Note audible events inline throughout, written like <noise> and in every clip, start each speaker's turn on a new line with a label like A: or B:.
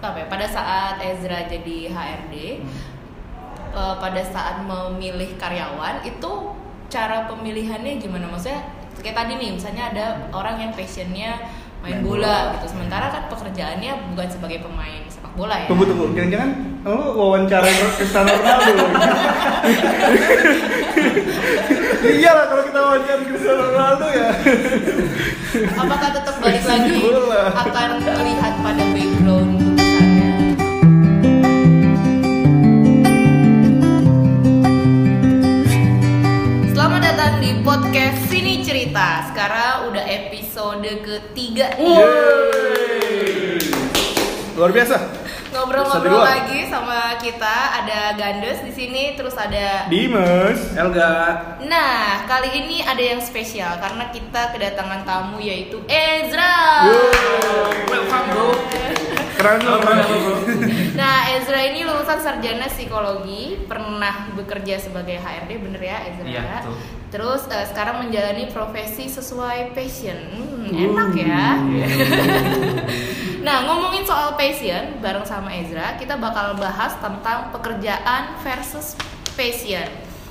A: apa ya pada saat Ezra jadi HRD eh, pada saat memilih karyawan itu cara pemilihannya gimana maksudnya kayak tadi nih misalnya ada orang yang passionnya main
B: Main
A: bola
B: bola.
A: gitu sementara kan pekerjaannya bukan sebagai pemain sepak bola ya
B: Tunggu tunggu, jangan-jangan lu wawancara Cristiano Ronaldo. <laughs> Iya lah kalau kita wawancara Cristiano Ronaldo ya.
A: apakah tetap balik lagi akan melihat pada background di podcast Sini Cerita. Sekarang udah episode ketiga.
B: Yeay. Luar biasa.
A: Ngobrol-ngobrol lagi sama kita. Ada Gandes di sini, terus ada
B: Dimas.
C: Elga.
A: Nah, kali ini ada yang spesial karena kita kedatangan tamu yaitu Ezra.
C: Welcome bro.
B: Keren lu.
A: Nah, Ezra ini lulusan sarjana psikologi, pernah bekerja sebagai HRD, bener ya Ezra?
C: Iya, betul.
A: Terus eh, sekarang menjalani profesi sesuai passion. Hmm, enak ya. <laughs> nah, ngomongin soal passion bareng sama Ezra, kita bakal bahas tentang pekerjaan versus passion.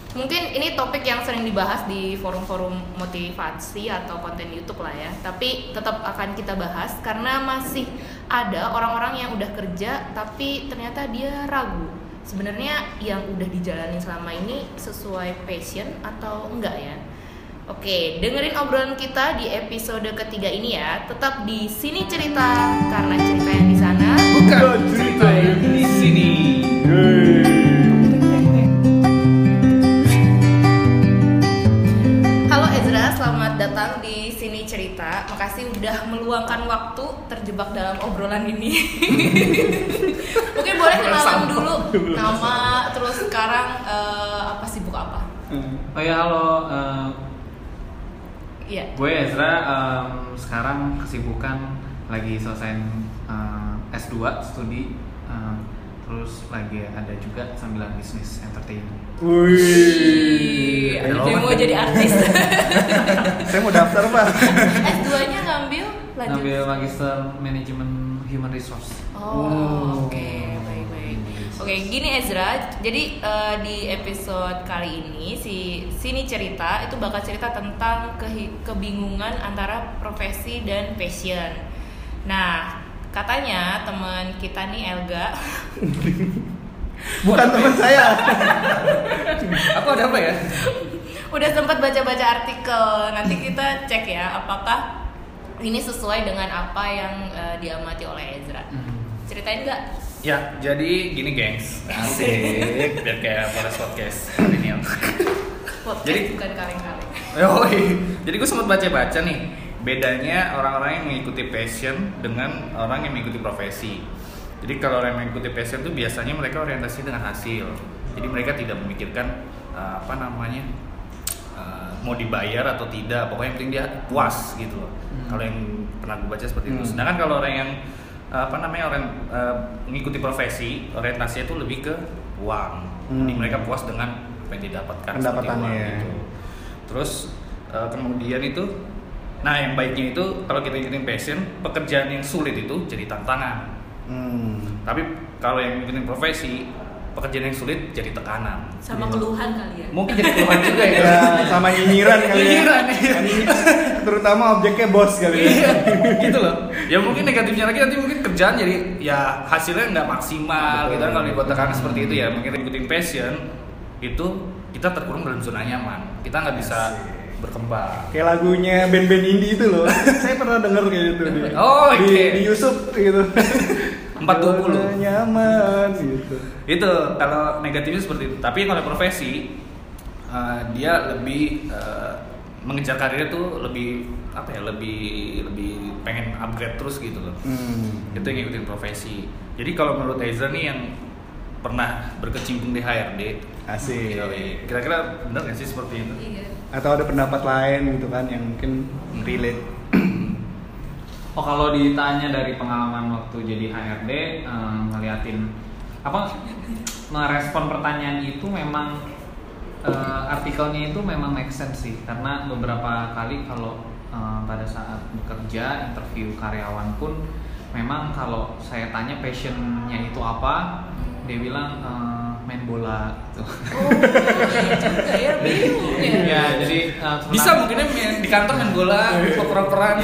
A: Mungkin ini topik yang sering dibahas di forum-forum motivasi atau konten YouTube lah ya. Tapi tetap akan kita bahas karena masih ada orang-orang yang udah kerja tapi ternyata dia ragu. Sebenarnya yang udah dijalani selama ini sesuai passion atau enggak ya? Oke, dengerin obrolan kita di episode ketiga ini ya. Tetap di sini cerita karena cerita yang di sana
B: Bukan
C: Cerita yang di sini.
A: Halo Ezra, selamat datang di sini cerita. Makasih udah meluangkan waktu terjebak dalam obrolan ini. <laughs> Mungkin boleh kenalan dulu nama, terus sekarang eh, apa sibuk apa?
C: Oh ya halo. eh,
A: Iya.
C: gue Ezra. em, sekarang kesibukan lagi selesai S2 studi. em, terus lagi ada juga sambilan bisnis entertainment.
B: Wih.
A: Ih, Dia mau jadi artis. <laughs>
B: Saya mau daftar, Pak.
A: S2-nya ngambil lanjut.
C: Ngambil magister manajemen human resource.
A: Oh, oke, baik-baik. Oke, gini Ezra. Jadi eh, di episode kali ini si sini cerita itu bakal cerita tentang kehi- kebingungan antara profesi dan passion. Nah, katanya teman kita nih Elga
B: Bukan teman saya.
C: Aku ada apa ya?
A: udah sempat baca-baca artikel. Nanti kita cek ya apakah ini sesuai dengan apa yang eh, diamati oleh Ezra. Ceritain nggak?
D: Ya, jadi gini gengs. Asik. Biar kayak Forest Podcast Millennial.
A: Podcast
D: Jadi-
A: bukan kaleng-kaleng.
D: Yoi. Jadi gue sempat baca-baca nih Bedanya orang-orang yang mengikuti passion Dengan orang yang mengikuti profesi. Jadi kalau orang yang mengikuti passion tuh Biasanya mereka orientasi dengan hasil. Jadi mereka tidak memikirkan uh, Apa namanya uh, Mau dibayar atau tidak. Pokoknya yang penting dia puas gitu loh. Kalau yang pernah gue baca seperti itu.
B: Hmm.
D: Sedangkan kalau orang yang apa namanya orang uh, mengikuti profesi orientasinya itu lebih ke uang jadi
B: Hmm.
D: mereka puas dengan apa yang didapatkan
B: Pendapatannya
D: uang gitu. terus uh, kemudian itu nah yang baiknya itu kalau kita ngikutin passion pekerjaan yang sulit itu jadi tantangan
B: Hmm.
D: tapi kalau yang ngikutin profesi pekerjaan yang sulit jadi tekanan
A: Sama
B: Iya.
A: keluhan kali ya.
D: mungkin jadi keluhan juga ya
B: Ya, sama nyinyiran kali ya.
D: Nyinyiran, iya.
B: Terutama objeknya bos kali ya.
D: Iya, gitu loh. Ya mungkin negatifnya lagi nanti mungkin kerjaan jadi ya hasilnya nggak maksimal
B: Betul.
D: gitu kan kalau dibuat tekanan seperti itu ya. Mungkin ikutin passion itu kita terkurung dalam zona nyaman. Kita nggak bisa berkembang.
B: Kayak lagunya band-band indie itu loh. <laughs> Saya pernah denger kayak gitu di,
D: Oh,
B: di,
D: oke.
B: di Yusuf gitu. <laughs>
D: 420.
B: Zona nyaman gitu.
D: Itu kalau negatifnya seperti itu. Tapi kalau profesi eh, dia lebih eh, mengejar karirnya tuh lebih apa ya lebih lebih pengen upgrade terus gitu loh.
B: Hmm.
D: itu yang ngikutin profesi jadi kalau menurut Ezra nih yang pernah berkecimpung di HRD
B: Asik.
D: kira-kira benar nggak sih seperti itu
A: Iya.
B: Atau ada pendapat lain gitu kan yang mungkin relate.
C: Oh kalau ditanya dari pengalaman waktu jadi HRD eh, ngeliatin apa merespon pertanyaan itu memang eh, artikelnya itu memang make sense sih karena beberapa kali kalau eh, pada saat bekerja interview karyawan pun memang kalau saya tanya passionnya itu apa dia bilang "Eh, main bola gitu
A: Oh, iya <laughs> ya, bingung ya.
C: ya jadi eh,
D: Bisa mungkinnya main di kantor main bola, <laughs> oper-operan.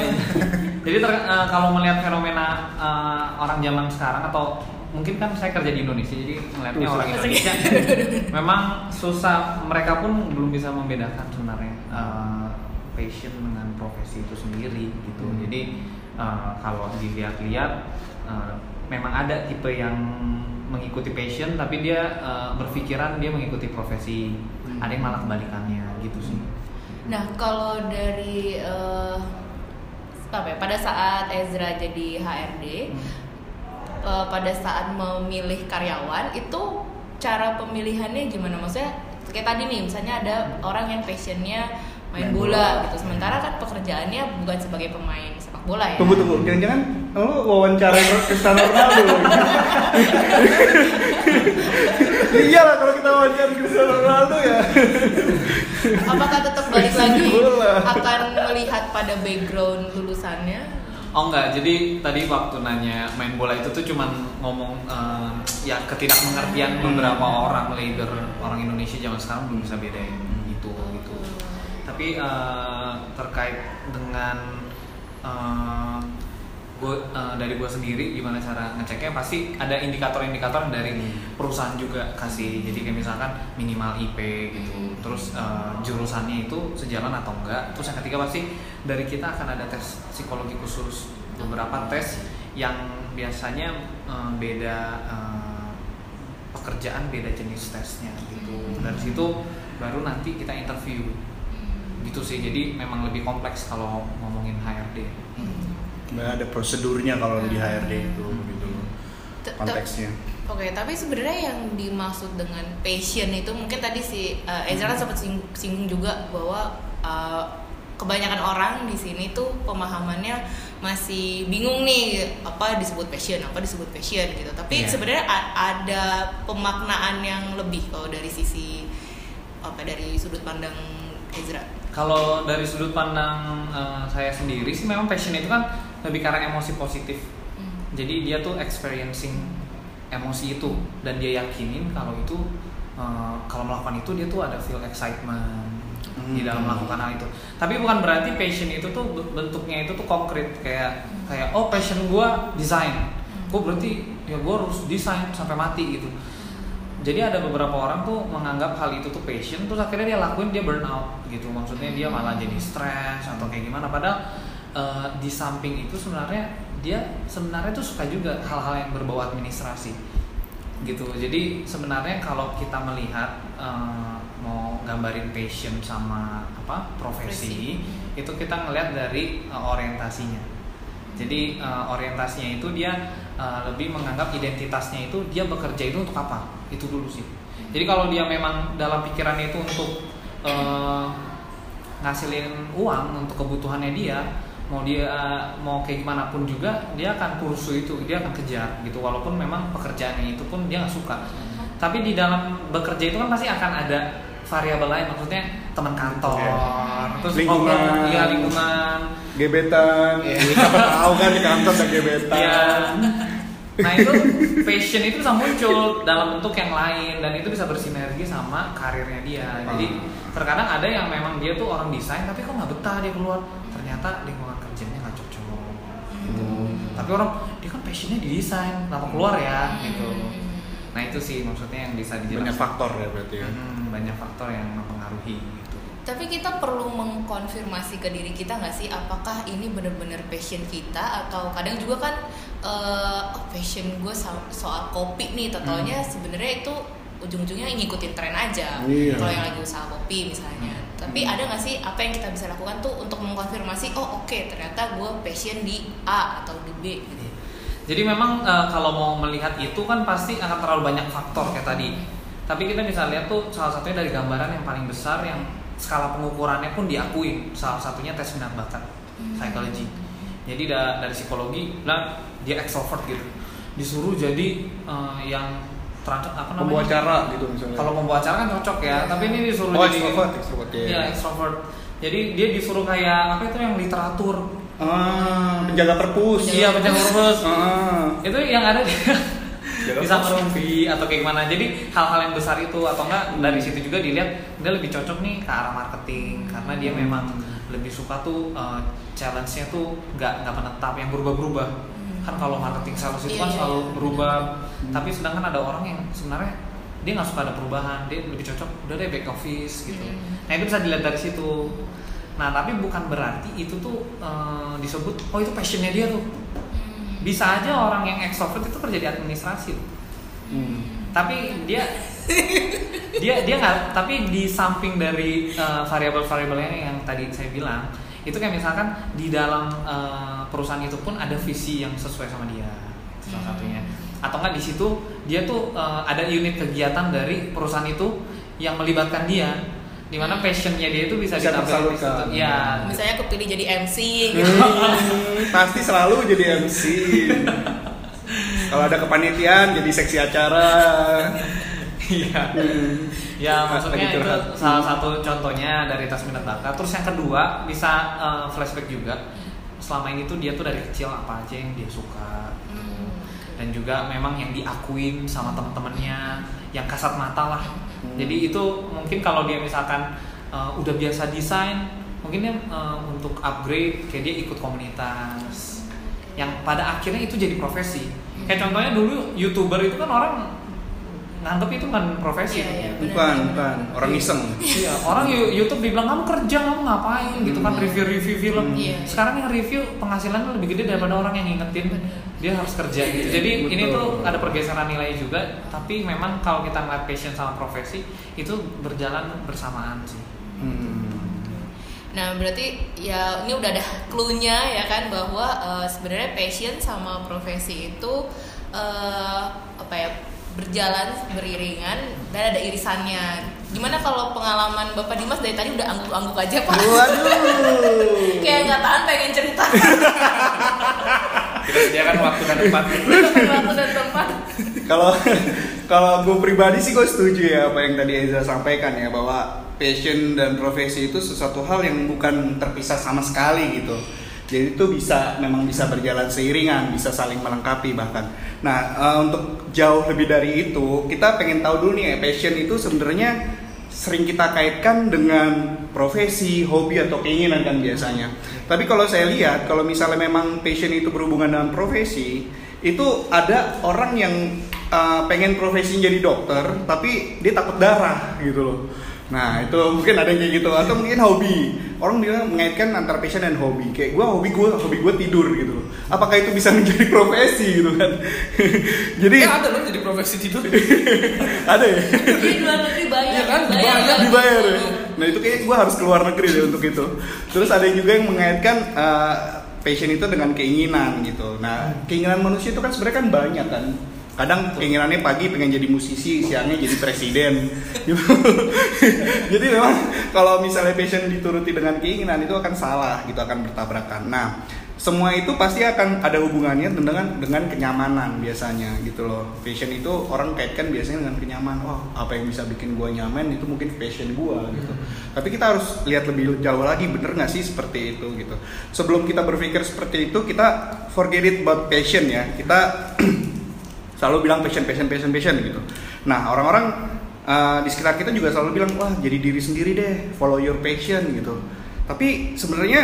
C: Jadi ter- eh, kalau melihat fenomena eh, orang zaman sekarang atau mungkin kan saya kerja di Indonesia jadi melihatnya orang Indonesia <laughs> memang susah mereka pun belum bisa membedakan sebenarnya eh, passion dengan profesi itu sendiri gitu.
B: Hmm.
C: Jadi eh, kalau dilihat-lihat eh, memang ada tipe yang mengikuti passion tapi dia eh, berpikiran dia mengikuti profesi.
B: Hmm.
C: Ada yang malah kebalikannya gitu sih.
A: Nah, kalau dari eh, apa ya, pada saat Ezra jadi HRD, eh, pada saat memilih karyawan itu cara pemilihannya gimana? Maksudnya kayak tadi nih, misalnya ada orang yang passionnya main
B: Main
A: bola,
B: bola.
A: gitu, sementara kan pekerjaannya bukan sebagai pemain sepak bola ya.
B: Tunggu tunggu, jangan-jangan lu wawancara Cristiano Ronaldo. <laughs> Iya lah kalau kita wawancara Cristiano Ronaldo ya.
A: Apakah tetap balik lagi akan melihat pada background lulusannya?
C: Oh enggak, jadi tadi waktu nanya main bola itu tuh cuman ngomong eh, ya ketidakmengertian beberapa orang leader orang Indonesia zaman sekarang belum bisa bedain gitu gitu. Tapi eh, terkait dengan eh, gue eh, dari gue sendiri gimana cara ngeceknya pasti ada indikator-indikator dari perusahaan juga kasih. Jadi kayak misalkan minimal IP gitu. Terus eh, jurusannya itu sejalan atau enggak. Terus yang ketiga pasti dari kita akan ada tes psikologi khusus beberapa tes yang biasanya eh, beda eh, pekerjaan beda jenis tesnya gitu. Dari situ baru nanti kita interview gitu sih. Jadi memang lebih kompleks kalau ngomongin HRD.
B: Nah, ada prosedurnya kalau di HRD itu gitu
A: T- t-
B: konteksnya.
A: Oke, tapi sebenarnya yang dimaksud dengan passion itu mungkin tadi si uh, Ezra kan sempat sing- singgung juga bahwa uh, kebanyakan orang di sini tuh pemahamannya masih bingung nih apa disebut passion, apa disebut passion gitu. Tapi
C: Iya.
A: sebenarnya ada pemaknaan yang lebih kalau dari sisi apa dari sudut pandang Ezra.
C: Kalau dari sudut pandang eh, saya sendiri sih memang passion itu kan lebih karena emosi positif.
A: Hmm.
C: Jadi dia tuh experiencing emosi itu dan dia yakinin kalau itu eh, kalau melakukan itu dia tuh ada feel excitement di dalam
B: Hmm.
C: melakukan hal itu. Tapi bukan berarti passion itu tuh be- bentuknya itu tuh konkret kayak kayak oh passion gua desain. Gue berarti ya gua harus desain sampai mati gitu. Jadi ada beberapa orang tuh menganggap hal itu tuh passion, terus akhirnya dia lakuin dia burnout gitu. Maksudnya dia malah jadi stres atau kayak gimana. Padahal eh, di samping itu sebenarnya dia sebenarnya tuh suka juga hal-hal yang berbau administrasi gitu. Jadi sebenarnya kalau kita melihat eh, mau gambarin passion sama apa profesi, itu kita ngelihat dari eh, orientasinya. Jadi eh, orientasinya itu dia eh, lebih menganggap identitasnya itu dia bekerja itu untuk apa? Itu dulu sih. Jadi kalau dia memang dalam pikirannya itu untuk eh, ngasilin uang untuk kebutuhannya dia, mau dia mau kayak gimana pun juga dia akan kursu itu, dia akan kejar gitu. Walaupun memang pekerjaannya itu pun dia nggak suka. Tapi di dalam bekerja itu kan pasti akan ada variabel lain, maksudnya teman kantor,
B: Iya.
C: terus
B: Lingkungan.
C: iya, lingkungan,
B: Gebetan, siapa tahu kan di kantor ada gebetan.
C: Iya. Nah itu passion itu bisa muncul dalam bentuk yang lain dan itu bisa bersinergi sama karirnya dia. Jadi terkadang ada yang memang dia tuh orang desain tapi kok nggak betah dia keluar. Ternyata lingkungan Tapi orang dia kan passionnya di desain, kenapa keluar ya? Gitu. Nah itu sih maksudnya yang bisa dijelaskan.
B: Banyak faktor ya berarti ya.
C: Hmm, banyak faktor yang mempengaruhi gitu.
A: Tapi kita perlu mengkonfirmasi ke diri kita nggak sih apakah ini benar-benar passion kita atau kadang juga kan eh, oh, passion gue so- soal kopi nih, totalnya sebenarnya itu ujung-ujungnya ngikutin tren aja.
B: Iya.
A: Kalau yang lagi usaha kopi misalnya. Tapi ada nggak sih apa yang kita bisa lakukan tuh untuk mengkonfirmasi oh oke ternyata gue passion di A atau di B gitu.
C: Jadi memang eh, kalau mau melihat itu kan pasti akan terlalu banyak faktor kayak tadi. Tapi kita bisa lihat tuh salah satunya dari gambaran yang paling besar yang skala pengukurannya pun diakui. Salah satunya tes minat bakat psikologi. Jadi da- dari psikologi bilang dia extrovert gitu. Disuruh jadi eh, yang terancam apa namanya?
B: Pembawa acara gitu misalnya.
C: Kalau membawa acara kan cocok ya, tapi ini disuruh
B: Oh,
C: jadi
B: extrovert, extrovert, ya.
C: Iya, extrovert. Jadi dia disuruh kayak apa itu yang literatur.
B: Ah, penjaga perpus.
C: Iya penjaga perpus.
B: Ah.
C: Itu yang ada di bisa <laughs> merumpi atau kayak gimana. Jadi hal-hal yang besar itu atau enggak dari situ juga dilihat dia lebih cocok nih ke arah marketing karena dia
B: Hmm.
C: memang lebih suka tuh uh, challenge-nya tuh nggak nggak menetap yang berubah-berubah. Kan kalau marketing sales itu
A: Iya,
C: kan
A: iya,
C: selalu
A: iya.
C: berubah.
B: Hmm.
C: Tapi sedangkan ada orang yang sebenarnya dia nggak suka ada perubahan, dia lebih cocok udah deh back office gitu.
A: Hmm.
C: Nah itu bisa dilihat dari situ. Nah tapi bukan berarti itu tuh uh, disebut oh itu passionnya dia tuh.
A: Hmm.
C: Bisa aja orang yang extrovert itu kerja di administrasi. loh.
B: Hmm.
C: Tapi dia dia dia nggak. Tapi di samping dari uh, variabel-variabelnya yang tadi saya bilang, itu kayak misalkan di dalam uh, perusahaan itu pun ada visi yang sesuai sama dia. Itu Salah
A: Hmm.
C: satunya. Atau enggak di situ dia tuh uh, ada unit kegiatan dari perusahaan itu yang melibatkan dia di mana passionnya dia itu bisa,
B: Bisa
C: ditampilkan di
B: tersalurkan.
C: situ. Ya,
A: Misalnya kepilih jadi MC gitu.
B: Hmm, pasti selalu jadi MC. Kalau ada kepanitiaan jadi seksi acara.
C: Iya.
B: Hmm.
C: Ya
B: Lagi
C: maksudnya itu
B: curhat.
C: salah satu contohnya dari tes minat bakat. Terus yang kedua bisa eh, flashback juga. Selama ini tuh dia tuh dari kecil apa aja yang dia suka.
A: Hmm.
C: Dan juga memang yang diakuin sama teman-temannya, yang kasat mata lah.
B: Hmm.
C: Jadi itu mungkin kalau dia misalkan eh, udah biasa desain, mungkin dia eh, untuk upgrade kayak dia ikut komunitas. Yang pada akhirnya itu jadi profesi. Kayak contohnya dulu youtuber itu kan orang nganggep itu kan profesi.
A: Iya, iya.
B: Bukan, bukan. Orang iseng.
C: Iya, orang YouTube dibilang kamu kerja, kamu ngapain gitu kan
A: Hmm.
C: review-review film.
A: Iya.
C: Sekarang yang review penghasilannya lebih gede daripada orang yang ngingetin dia harus kerja gitu. Jadi ini
B: Betul.
C: tuh ada pergeseran nilai juga, tapi memang kalau kita ngeliat passion sama profesi itu berjalan bersamaan sih.
B: Hmm.
A: Nah, berarti ya ini udah ada clue-nya ya kan bahwa eh, sebenarnya passion sama profesi itu eh, apa ya berjalan beriringan dan ada irisannya. Gimana kalau pengalaman Bapak Dimas dari tadi udah angguk-angguk aja Pak?
B: Waduh. <laughs>
A: Kayak nggak tahan pengen cerita
D: Kita sediakan waktu dan tempat. <laughs>
A: waktu dan tempat.
B: Kalau kalau gue pribadi sih gue setuju ya apa yang tadi Eza sampaikan ya bahwa passion dan profesi itu sesuatu hal yang bukan terpisah sama sekali gitu. Jadi itu bisa memang bisa berjalan seiringan, bisa saling melengkapi bahkan. Nah eh, untuk jauh lebih dari itu kita pengen tahu dulu nih ya passion itu sebenarnya sering kita kaitkan dengan profesi, hobi atau keinginan kan biasanya. Tapi kalau saya lihat kalau misalnya memang passion itu berhubungan dengan profesi, itu ada orang yang uh, pengen profesi jadi dokter tapi dia takut darah gitu loh nah itu mungkin ada yang kayak gitu. Atau mungkin hobi. Orang bilang mengaitkan antara passion dan hobi. Kayak gue hobi gue hobi gue tidur gitu. Loh apakah itu bisa <laughs> menjadi profesi gitu kan? <laughs> Jadi
D: Ya ada loh jadi profesi tidur. <laughs>
B: ada ya?
A: Di luar negeri banyak.
D: Iya kan,
A: banyak
D: dibayar.
A: banget.
B: dibayar ya. Nah itu kayak gue harus keluar negeri deh untuk itu. Terus ada juga yang mengaitkan uh, passion itu dengan keinginan gitu. Nah keinginan manusia itu kan sebenarnya kan banyak kan kadang keinginannya pagi pengen jadi musisi siangnya jadi presiden. <laughs> Jadi memang kalau misalnya passion dituruti dengan keinginan itu akan salah gitu akan bertabrakan. Nah semua itu pasti akan ada hubungannya dengan dengan kenyamanan biasanya gitu loh. Passion itu orang kaitkan biasanya dengan kenyamanan wah apa yang bisa bikin gua nyaman itu mungkin passion gua gitu. Tapi kita harus lihat lebih jauh lagi bener nggak sih seperti itu gitu. Sebelum kita berpikir seperti itu kita forget it about passion ya. Kita <clears throat> selalu bilang passion passion passion passion gitu. Nah orang-orang uh, di sekitar kita juga selalu bilang wah jadi diri sendiri deh follow your passion gitu. Tapi sebenarnya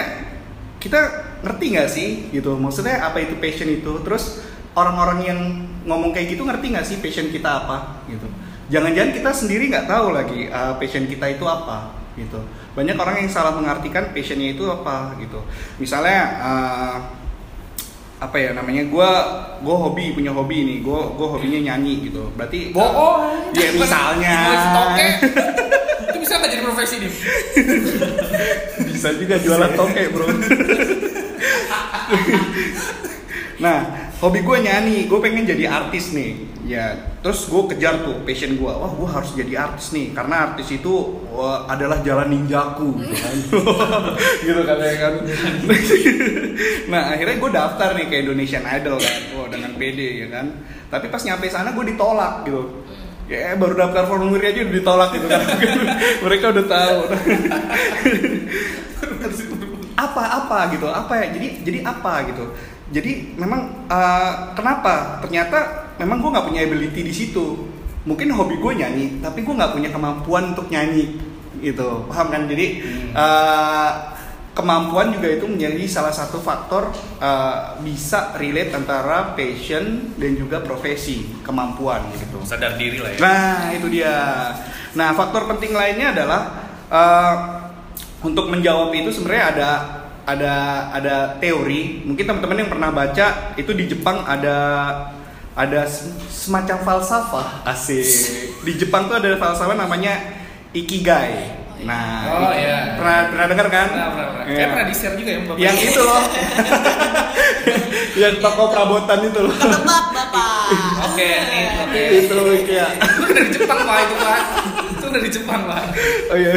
B: kita ngerti nggak sih gitu? Maksudnya apa itu passion itu? Terus orang-orang yang ngomong kayak gitu ngerti nggak sih passion kita apa gitu? Jangan-jangan kita sendiri nggak tahu lagi uh, passion kita itu apa gitu? Banyak orang yang salah mengartikan passionnya itu apa gitu? Misalnya uh, apa ya namanya gue gue hobi punya hobi nih gue gue hobinya nyanyi gitu berarti
D: Bohong.
B: ya misalnya. <laughs>
D: Itu bisa nggak jadi profesi nih?
B: bisa juga jualan toke bro nah hobi gue nyanyi gue pengen jadi artis nih. Ya terus gue kejar tuh passion gue wah gue harus jadi artis nih karena artis itu wah, adalah jalan ninjaku gitu kan. <laughs> Gitu kan. Nah akhirnya gue daftar nih ke Indonesian Idol kan. Wah dengan PD ya kan. Tapi pas nyampe sana gue ditolak gitu. Ya baru daftar formulir aja udah ditolak gitu kan. <laughs> Mereka udah tahu <laughs> apa apa gitu. Apa ya? Jadi jadi apa gitu. Jadi memang uh, kenapa? Ternyata memang gue nggak punya ability di situ. Mungkin hobi gue nyanyi tapi gue nggak punya kemampuan untuk nyanyi gitu. Paham kan? Jadi uh, kemampuan juga itu menjadi salah satu faktor uh, bisa relate antara passion dan juga profesi kemampuan gitu.
D: Sadar diri lah ya.
B: Nah, itu dia. Nah, faktor penting lainnya adalah uh, untuk menjawab itu sebenarnya ada ada ada teori. Mungkin teman-teman yang pernah baca itu di Jepang ada ada sem- semacam falsafah asik. Di Jepang tuh ada falsafah namanya ikigai. Nah,
D: Oh, iya.
B: pernah pernah dengar kan?
D: Pernah, pernah, pernah.
B: Iya.
D: Kayak pernah di share juga ya Bapak
B: Yang itu loh. <laughs> yang toko perabotan itu loh.
A: Tebak bapak.
D: Oke, nih, oke.
B: itu ya.
D: Itu dari Jepang pak itu pak. Dari Jepang pak.
B: Oh iya,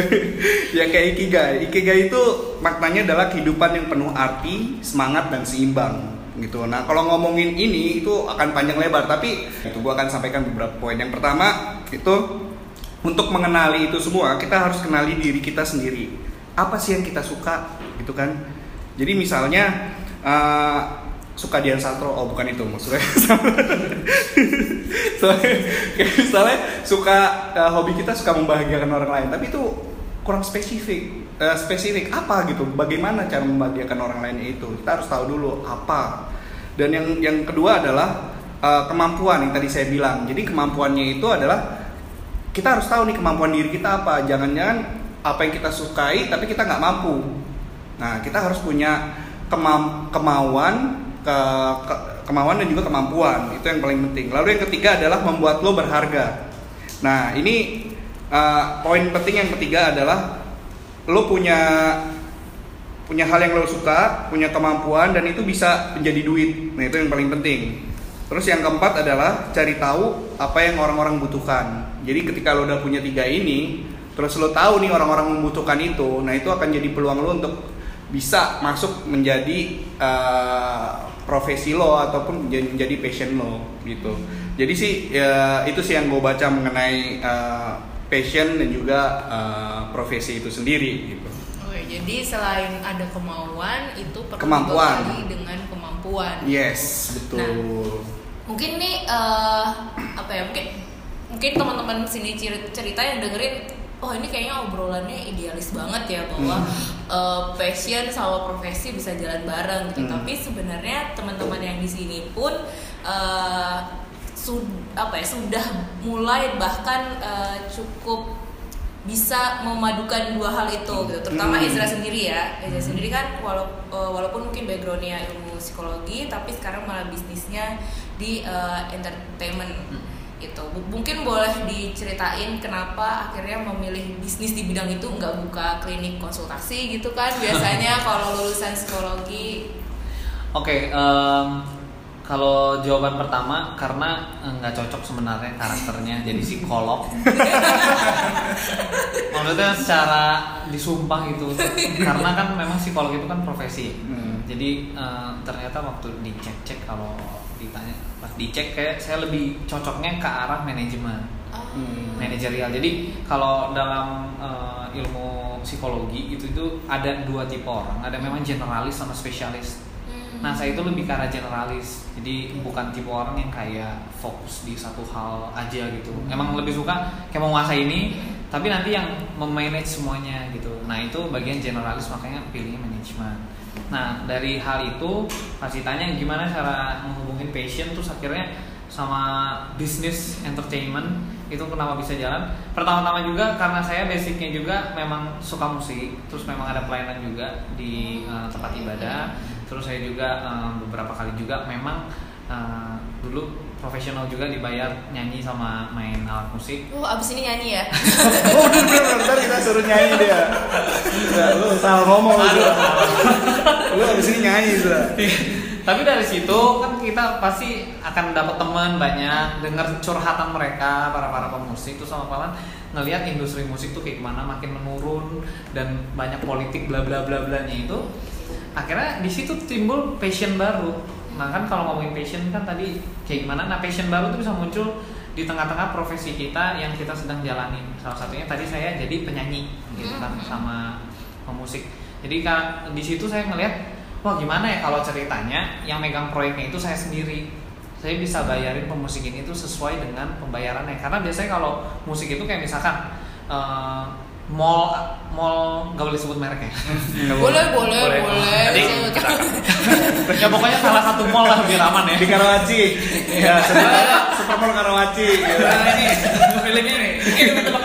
B: yang kayak ikigai. Ikigai itu maknanya adalah kehidupan yang penuh arti, semangat dan seimbang gitu. Nah kalau ngomongin ini itu akan panjang lebar, tapi itu gua akan sampaikan beberapa poin. Yang pertama itu untuk mengenali itu semua kita harus kenali diri kita sendiri. Apa sih yang kita suka gitu kan? Jadi misalnya eh, suka Dian Sastro, oh bukan itu maksudnya. <laughs> Soalnya kayak misalnya suka eh, hobi kita suka membahagiakan orang lain, tapi itu kurang spesifik. Eh, spesifik apa gitu? Bagaimana cara membahagiakan orang lain itu? Kita harus tahu dulu apa. Dan yang yang kedua adalah eh, kemampuan yang tadi saya bilang. Jadi kemampuannya itu adalah kita harus tahu nih kemampuan diri kita apa. Jangan-jangan apa yang kita sukai tapi kita nggak mampu. Nah, kita harus punya kemam- kemauan, ke, ke- kemauan dan juga kemampuan. Itu yang paling penting. Lalu yang ketiga adalah membuat lo berharga. Nah, ini uh, poin penting yang ketiga adalah lo punya punya hal yang lo suka, punya kemampuan dan itu bisa menjadi duit. Nah, itu yang paling penting. Terus yang keempat adalah cari tahu apa yang orang-orang butuhkan. Jadi ketika lo udah punya tiga ini, terus lo tahu nih orang-orang membutuhkan itu, nah itu akan jadi peluang lo untuk bisa masuk menjadi uh, profesi lo ataupun menjadi, passion lo gitu. Jadi sih ya, itu sih yang gue baca mengenai uh, passion dan juga uh, profesi itu sendiri gitu.
A: Oke, jadi selain ada kemauan itu perlu
B: Kemampuan.
A: dengan kemampuan.
B: Yes, betul.
A: Mungkin nih eh, apa ya mungkin mungkin teman-teman sini ceri- cerita yang dengerin oh ini kayaknya obrolannya idealis banget ya bahwa eh, passion sama profesi bisa jalan bareng gitu.
B: Hmm.
A: Tapi sebenarnya teman-teman yang di sini pun eh, sud- apa ya sudah mulai bahkan eh, cukup bisa memadukan dua hal itu gitu. Terutama
B: Hmm.
A: Ezra sendiri ya. Ezra sendiri kan eh, walaupun mungkin backgroundnya ilmu psikologi tapi sekarang malah bisnisnya di eh, entertainment. Gitu Bu- mungkin boleh diceritain kenapa akhirnya memilih bisnis di bidang itu nggak buka klinik konsultasi gitu kan biasanya <laughs> kalau lulusan psikologi?
C: Oke, em, kalau jawaban pertama karena eh, nggak cocok sebenarnya karakternya jadi psikolog. <laughs> Maksudnya secara disumpah gitu, karena kan memang psikolog itu kan profesi.
B: Hmm.
C: Jadi eh, ternyata waktu dicek-cek kalau ditanya pas dicek kayak saya lebih cocoknya ke arah manajemen
B: Hmm.
C: manajerial. Jadi kalau dalam eh, ilmu psikologi itu itu ada dua tipe orang, ada memang generalis sama spesialis. Nah saya itu lebih ke arah generalis, jadi bukan tipe orang yang kayak fokus di satu hal aja gitu. Emang lebih suka kayak menguasai ini, tapi nanti yang memanage semuanya gitu. Nah itu bagian generalis makanya pilihnya manajemen. Nah dari hal itu pasti tanya gimana cara menghubungin passion terus akhirnya sama bisnis entertainment itu kenapa bisa jalan pertama-tama juga karena saya basicnya juga memang suka musik terus memang ada pelayanan juga di uh, tempat ibadah terus saya juga um, beberapa kali juga memang uh, dulu profesional juga dibayar nyanyi sama main alat musik
A: Oh, abis ini nyanyi ya? <laughs>
B: Oh udah udah udah, ntar kita suruh nyanyi dia. Udah, lu salah ngomong lu. Lu abis ini nyanyi sudah.
C: tapi dari situ kan kita pasti akan dapat teman banyak dengar curhatan mereka para para pemusik terus sama malah ngelihat industri musik tuh kayak gimana makin menurun dan banyak politik bla bla bla bla nya itu akhirnya di situ timbul passion baru. Nah kan kalau ngomongin passion kan tadi kayak gimana? Nah passion baru tuh bisa muncul di tengah-tengah profesi kita yang kita sedang jalani salah satunya tadi saya jadi penyanyi gitu kan sama pemusik. Jadi kan di situ saya ngelihat wah gimana ya kalau ceritanya yang megang proyeknya itu saya sendiri. Saya bisa bayarin pemusikin itu sesuai dengan pembayarannya. Karena biasanya kalau musik itu kayak misalkan eh, mall mall nggak boleh sebut merek ya?
A: Boleh. Boleh
D: Boleh.
A: boleh.
D: akan
C: ya pokoknya salah satu mall lah biar aman ya.
B: Di Karawaci. Ya sebenarnya Supermall Karawaci. Gitu.
D: Nah, ini feelingnya nih. Ini menebak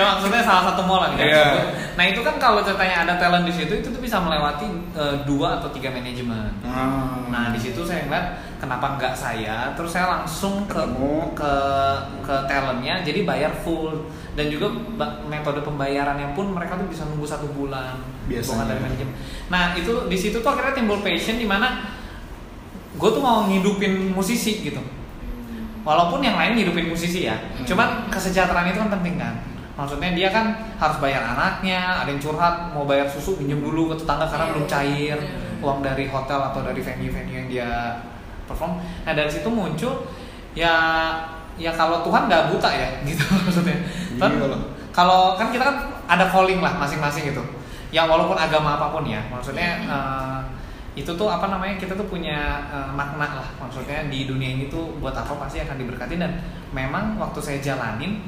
C: ya maksudnya salah satu mall lah gitu.
B: Iya.
C: Nah itu kan kalau ceritanya ada talent di situ itu tuh bisa melewati eh, dua atau tiga manajemen.
B: Ah.
C: Nah di situ saya ngeliat kenapa nggak saya, terus saya langsung ke
B: Ketemu.
C: ke ke talentnya, jadi bayar full dan juga metode pembayarannya pun mereka tuh bisa nunggu satu bulan,
B: Biasanya.
C: dari manajemen. Nah itu di situ tuh akhirnya timbul passion di mana gue tuh mau ngidupin musisi gitu. Walaupun yang lain ngidupin musisi ya,
B: Hmm.
C: cuman kesejahteraan itu kan penting kan. Maksudnya dia kan harus bayar anaknya, ada yang curhat mau bayar susu pinjam dulu ke tetangga karena
A: Iya,
C: belum cair
A: iya.
C: uang dari hotel atau dari venue-venue yang dia perform. Nah dari situ muncul ya ya kalau Tuhan nggak buta ya <laughs> gitu maksudnya. Kan
B: Iya
C: kalau kan kita kan ada calling lah masing-masing gitu. Ya walaupun agama apa pun ya, maksudnya eh, itu tuh apa namanya kita tuh punya eh, makna lah maksudnya di dunia ini tuh buat apa pasti akan diberkati dan memang waktu saya jalanin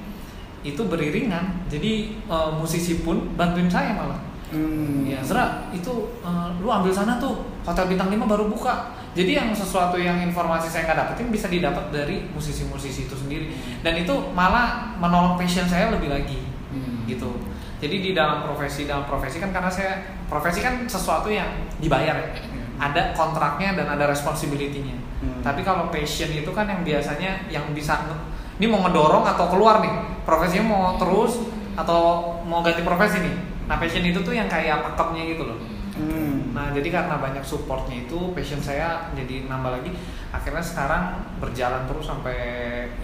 C: itu beriringan jadi eh, musisi pun bantuin saya malah
B: Hmm.
C: Ya, Zra, itu eh, lu ambil sana tuh hotel bintang 5 baru buka. Jadi yang sesuatu yang informasi saya nggak dapetin bisa didapat dari musisi-musisi itu sendiri. Dan itu malah menolong passion saya lebih lagi,
B: Hmm.
C: gitu. Jadi di dalam profesi dalam profesi kan karena saya profesi kan sesuatu yang dibayar ya. Ada kontraknya dan ada responsibility-nya.
B: Hmm.
C: Tapi kalau passion itu kan yang biasanya yang bisa ini mau ngedorong atau keluar nih. Profesinya mau terus atau mau ganti profesi nih. Nah, passion itu tuh yang kayak pakemnya gitu loh.
B: Hmm.
C: Nah, jadi karena banyak supportnya itu, passion saya jadi nambah lagi. Akhirnya sekarang berjalan terus sampai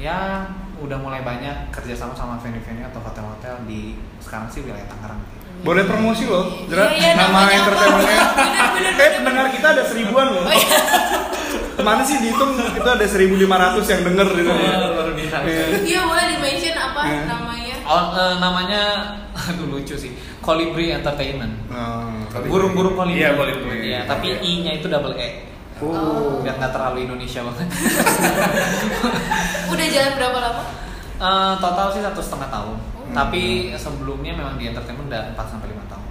C: ya udah mulai banyak kerjasama sama venue-venue atau hotel-hotel di sekarang sih wilayah Tangerang.
B: Boleh promosi loh, Jera,
A: Iya, iya,
B: nama entertainmentnya. Eh pendengar kita ada seribuan loh.
A: Oh, iya.
B: Ke mana sih dihitung itu ada 1500 yang denger gitu.
C: luar
B: Iya.
A: Iya boleh di mention apa
B: Iya.
A: namanya?
C: Oh, eh, namanya <laughs> aduh lucu sih. Colibri Entertainment.
B: Oh,
C: Burung-burung kolibri.
D: Iya, kolibri.
C: Iya, tapi I-nya itu double E.
B: Oh.
C: Biar nggak terlalu Indonesia banget.
A: Udah jalan berapa lama?
C: Eh, total sih satu setengah tahun.
A: Oh.
C: Tapi sebelumnya memang di entertainment udah 4 sampai lima tahun.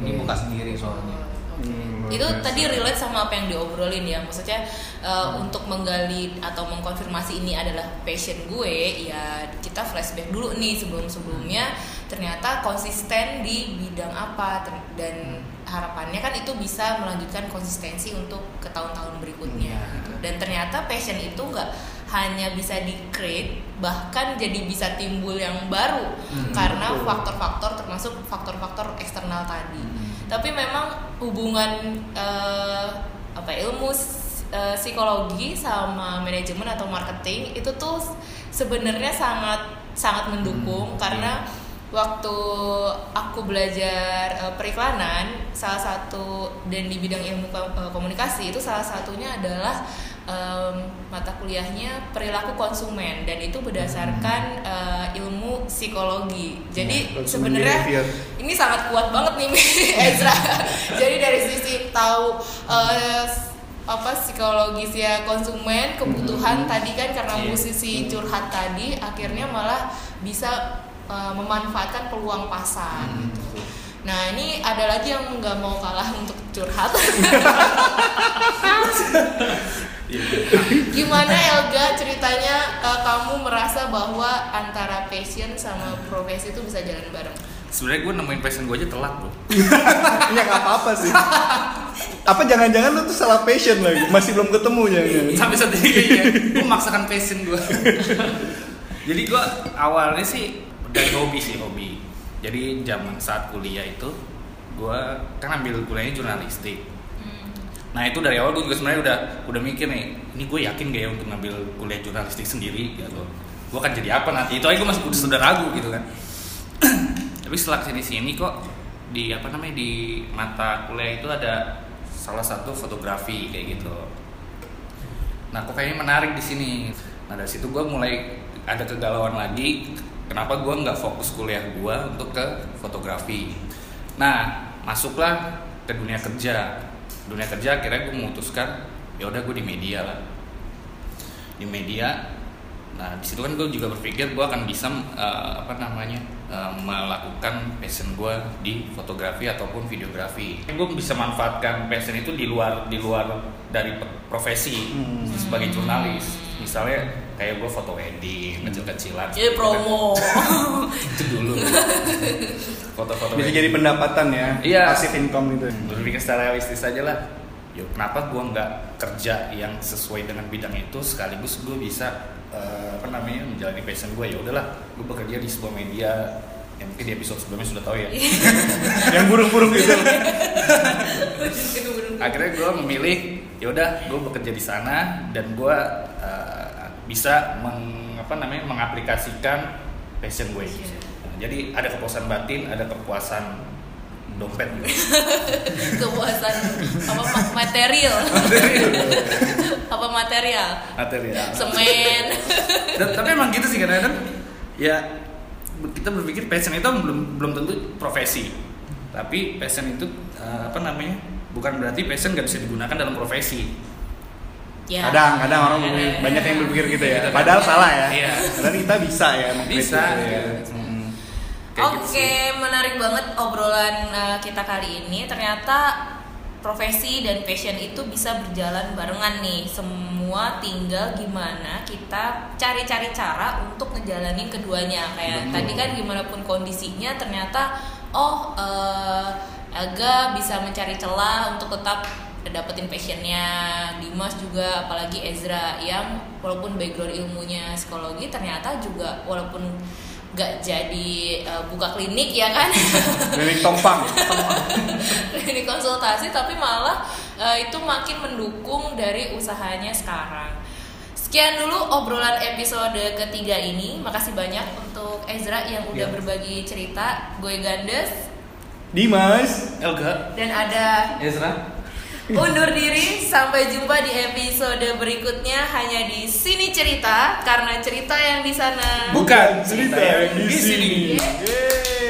C: Ini buka sendiri soalnya.
A: Oke.
B: Hmm,
A: itu
B: luar biasa.
A: tadi relate sama apa yang diobrolin ya maksudnya uh, untuk menggali atau mengkonfirmasi ini adalah passion gue ya kita flashback dulu nih sebelum sebelumnya ternyata konsisten di bidang apa dan harapannya kan itu bisa melanjutkan konsistensi untuk ke tahun-tahun berikutnya
C: Iya.
A: gitu. dan ternyata passion itu nggak hanya bisa di create bahkan jadi bisa timbul yang baru
C: Hmm,
A: karena faktor-faktor termasuk faktor-faktor eksternal tadi
C: Hmm.
A: Tapi memang hubungan eh, apa ilmu s- eh, psikologi sama manajemen atau marketing itu tuh sebenarnya sangat sangat mendukung
C: Hmm,
A: karena waktu aku belajar eh, periklanan salah satu dan di bidang ilmu ko- komunikasi itu salah satunya adalah em, mata kuliahnya perilaku konsumen dan itu berdasarkan eh, ilmu psikologi jadi
B: Consumer
A: sebenarnya ini sangat kuat banget nih Ezra. <laughs> Jadi dari sisi tahu eh, apa psikologisnya konsumen, kebutuhan tadi kan karena
C: Iya.
A: musisi curhat tadi akhirnya malah bisa eh, memanfaatkan peluang pasar
C: Hmm,
A: gitu. Nah ini ada lagi yang nggak mau kalah untuk curhat. <laughs> Gimana Elga ceritanya eh, kamu merasa bahwa antara passion sama profesi itu bisa jalan bareng?
D: Sebenarnya gue nemuin passion gue aja telat bro. <laughs>
B: Ya nggak apa-apa sih. Apa jangan-jangan lu tuh salah passion lagi? Masih belum ketemu ya? <laughs>
D: Sampai saat ini kayaknya gue memaksakan passion gue. <laughs> Jadi gue awalnya sih dari hobi sih hobi. Jadi zaman saat kuliah itu gue kan ambil kuliahnya jurnalistik. Nah itu dari awal gue juga sebenarnya udah udah mikir nih, ini gue yakin gak ya untuk ngambil kuliah jurnalistik sendiri gitu. Gue akan jadi apa nanti? Itu aja gue masih sudah ragu gitu kan. <clears throat> Tapi setelah ke sini sini kok di apa namanya di mata kuliah itu ada salah satu fotografi kayak gitu. Nah kok kayaknya menarik di sini. Nah dari situ gue mulai ada kegalauan lagi. Kenapa gue nggak fokus kuliah gue untuk ke fotografi? Nah, masuklah ke dunia kerja. Dunia kerja akhirnya gue memutuskan ya udah gue di media lah. Di media. Nah, di situ kan gue juga berpikir gue akan bisa eh, apa namanya eh, melakukan passion gue di fotografi ataupun videografi. Gue bisa manfaatkan passion itu di luar di luar dari profesi
B: Hmm.
D: sebagai jurnalis. Misalnya kayak gue foto wedding kecil-kecilan.
A: Jadi promo. <laughs>
D: itu dulu. Foto-foto
B: Bisa
D: wedding.
B: jadi pendapatan ya,
D: Iya.
B: passive income gitu.
D: berpikir secara realistis aja lah yuk kenapa gue nggak kerja yang sesuai dengan bidang itu sekaligus gue bisa eh, apa namanya menjalani passion gue ya udahlah gue bekerja di sebuah media yang mungkin di episode sebelumnya sudah tahu ya <laughs>
B: Yang burung-burung gitu.
D: akhirnya gue memilih ya udah gue bekerja di sana dan gue bisa meng, apa namanya mengaplikasikan passion gue. Nah, jadi ada kepuasan batin ada kepuasan dompet gitu. <laughs>
A: Kepuasan apa ma- material. apa material?
D: material
A: Semen.
D: Dan- tapi emang gitu sih kadang-kadang ya kita berpikir passion itu belum belum tentu profesi tapi passion itu eh, apa namanya bukan berarti passion nggak bisa digunakan dalam profesi
A: Ya.
B: Kadang, kadang orang berpikir- banyak yang berpikir gitu ya. Padahal salah ya.
D: Iya.
B: Padahal kita bisa ya.
D: bisa
B: gitu ya.
D: Mm. Kayak
A: Oke,
D: gitu
A: menarik banget obrolan uh, kita kali ini. Ternyata profesi dan passion itu bisa berjalan barengan nih. Semua tinggal gimana kita cari-cari cara untuk ngejalanin keduanya. Kayak
B: Betul.
A: tadi kan gimana pun kondisinya ternyata oh uh, Elga bisa mencari celah untuk tetap dapetin passionnya Dimas juga apalagi Ezra yang walaupun background ilmunya psikologi ternyata juga walaupun nggak jadi uh, buka klinik ya kan? <laughs>
B: Klinik Tongpang. <laughs>
A: klinik konsultasi tapi malah uh, itu makin mendukung dari usahanya sekarang. Sekian dulu obrolan episode ketiga ini. Makasih banyak untuk Ezra yang udah
B: Ya.
A: berbagi cerita. Gue Gandes.
B: Dimas.
D: Elga.
A: Dan ada
C: Ezra
A: undur diri sampai jumpa di episode berikutnya hanya di sini cerita karena cerita yang di sana
D: bukan
B: cerita yang di
D: sini.
B: Yeay.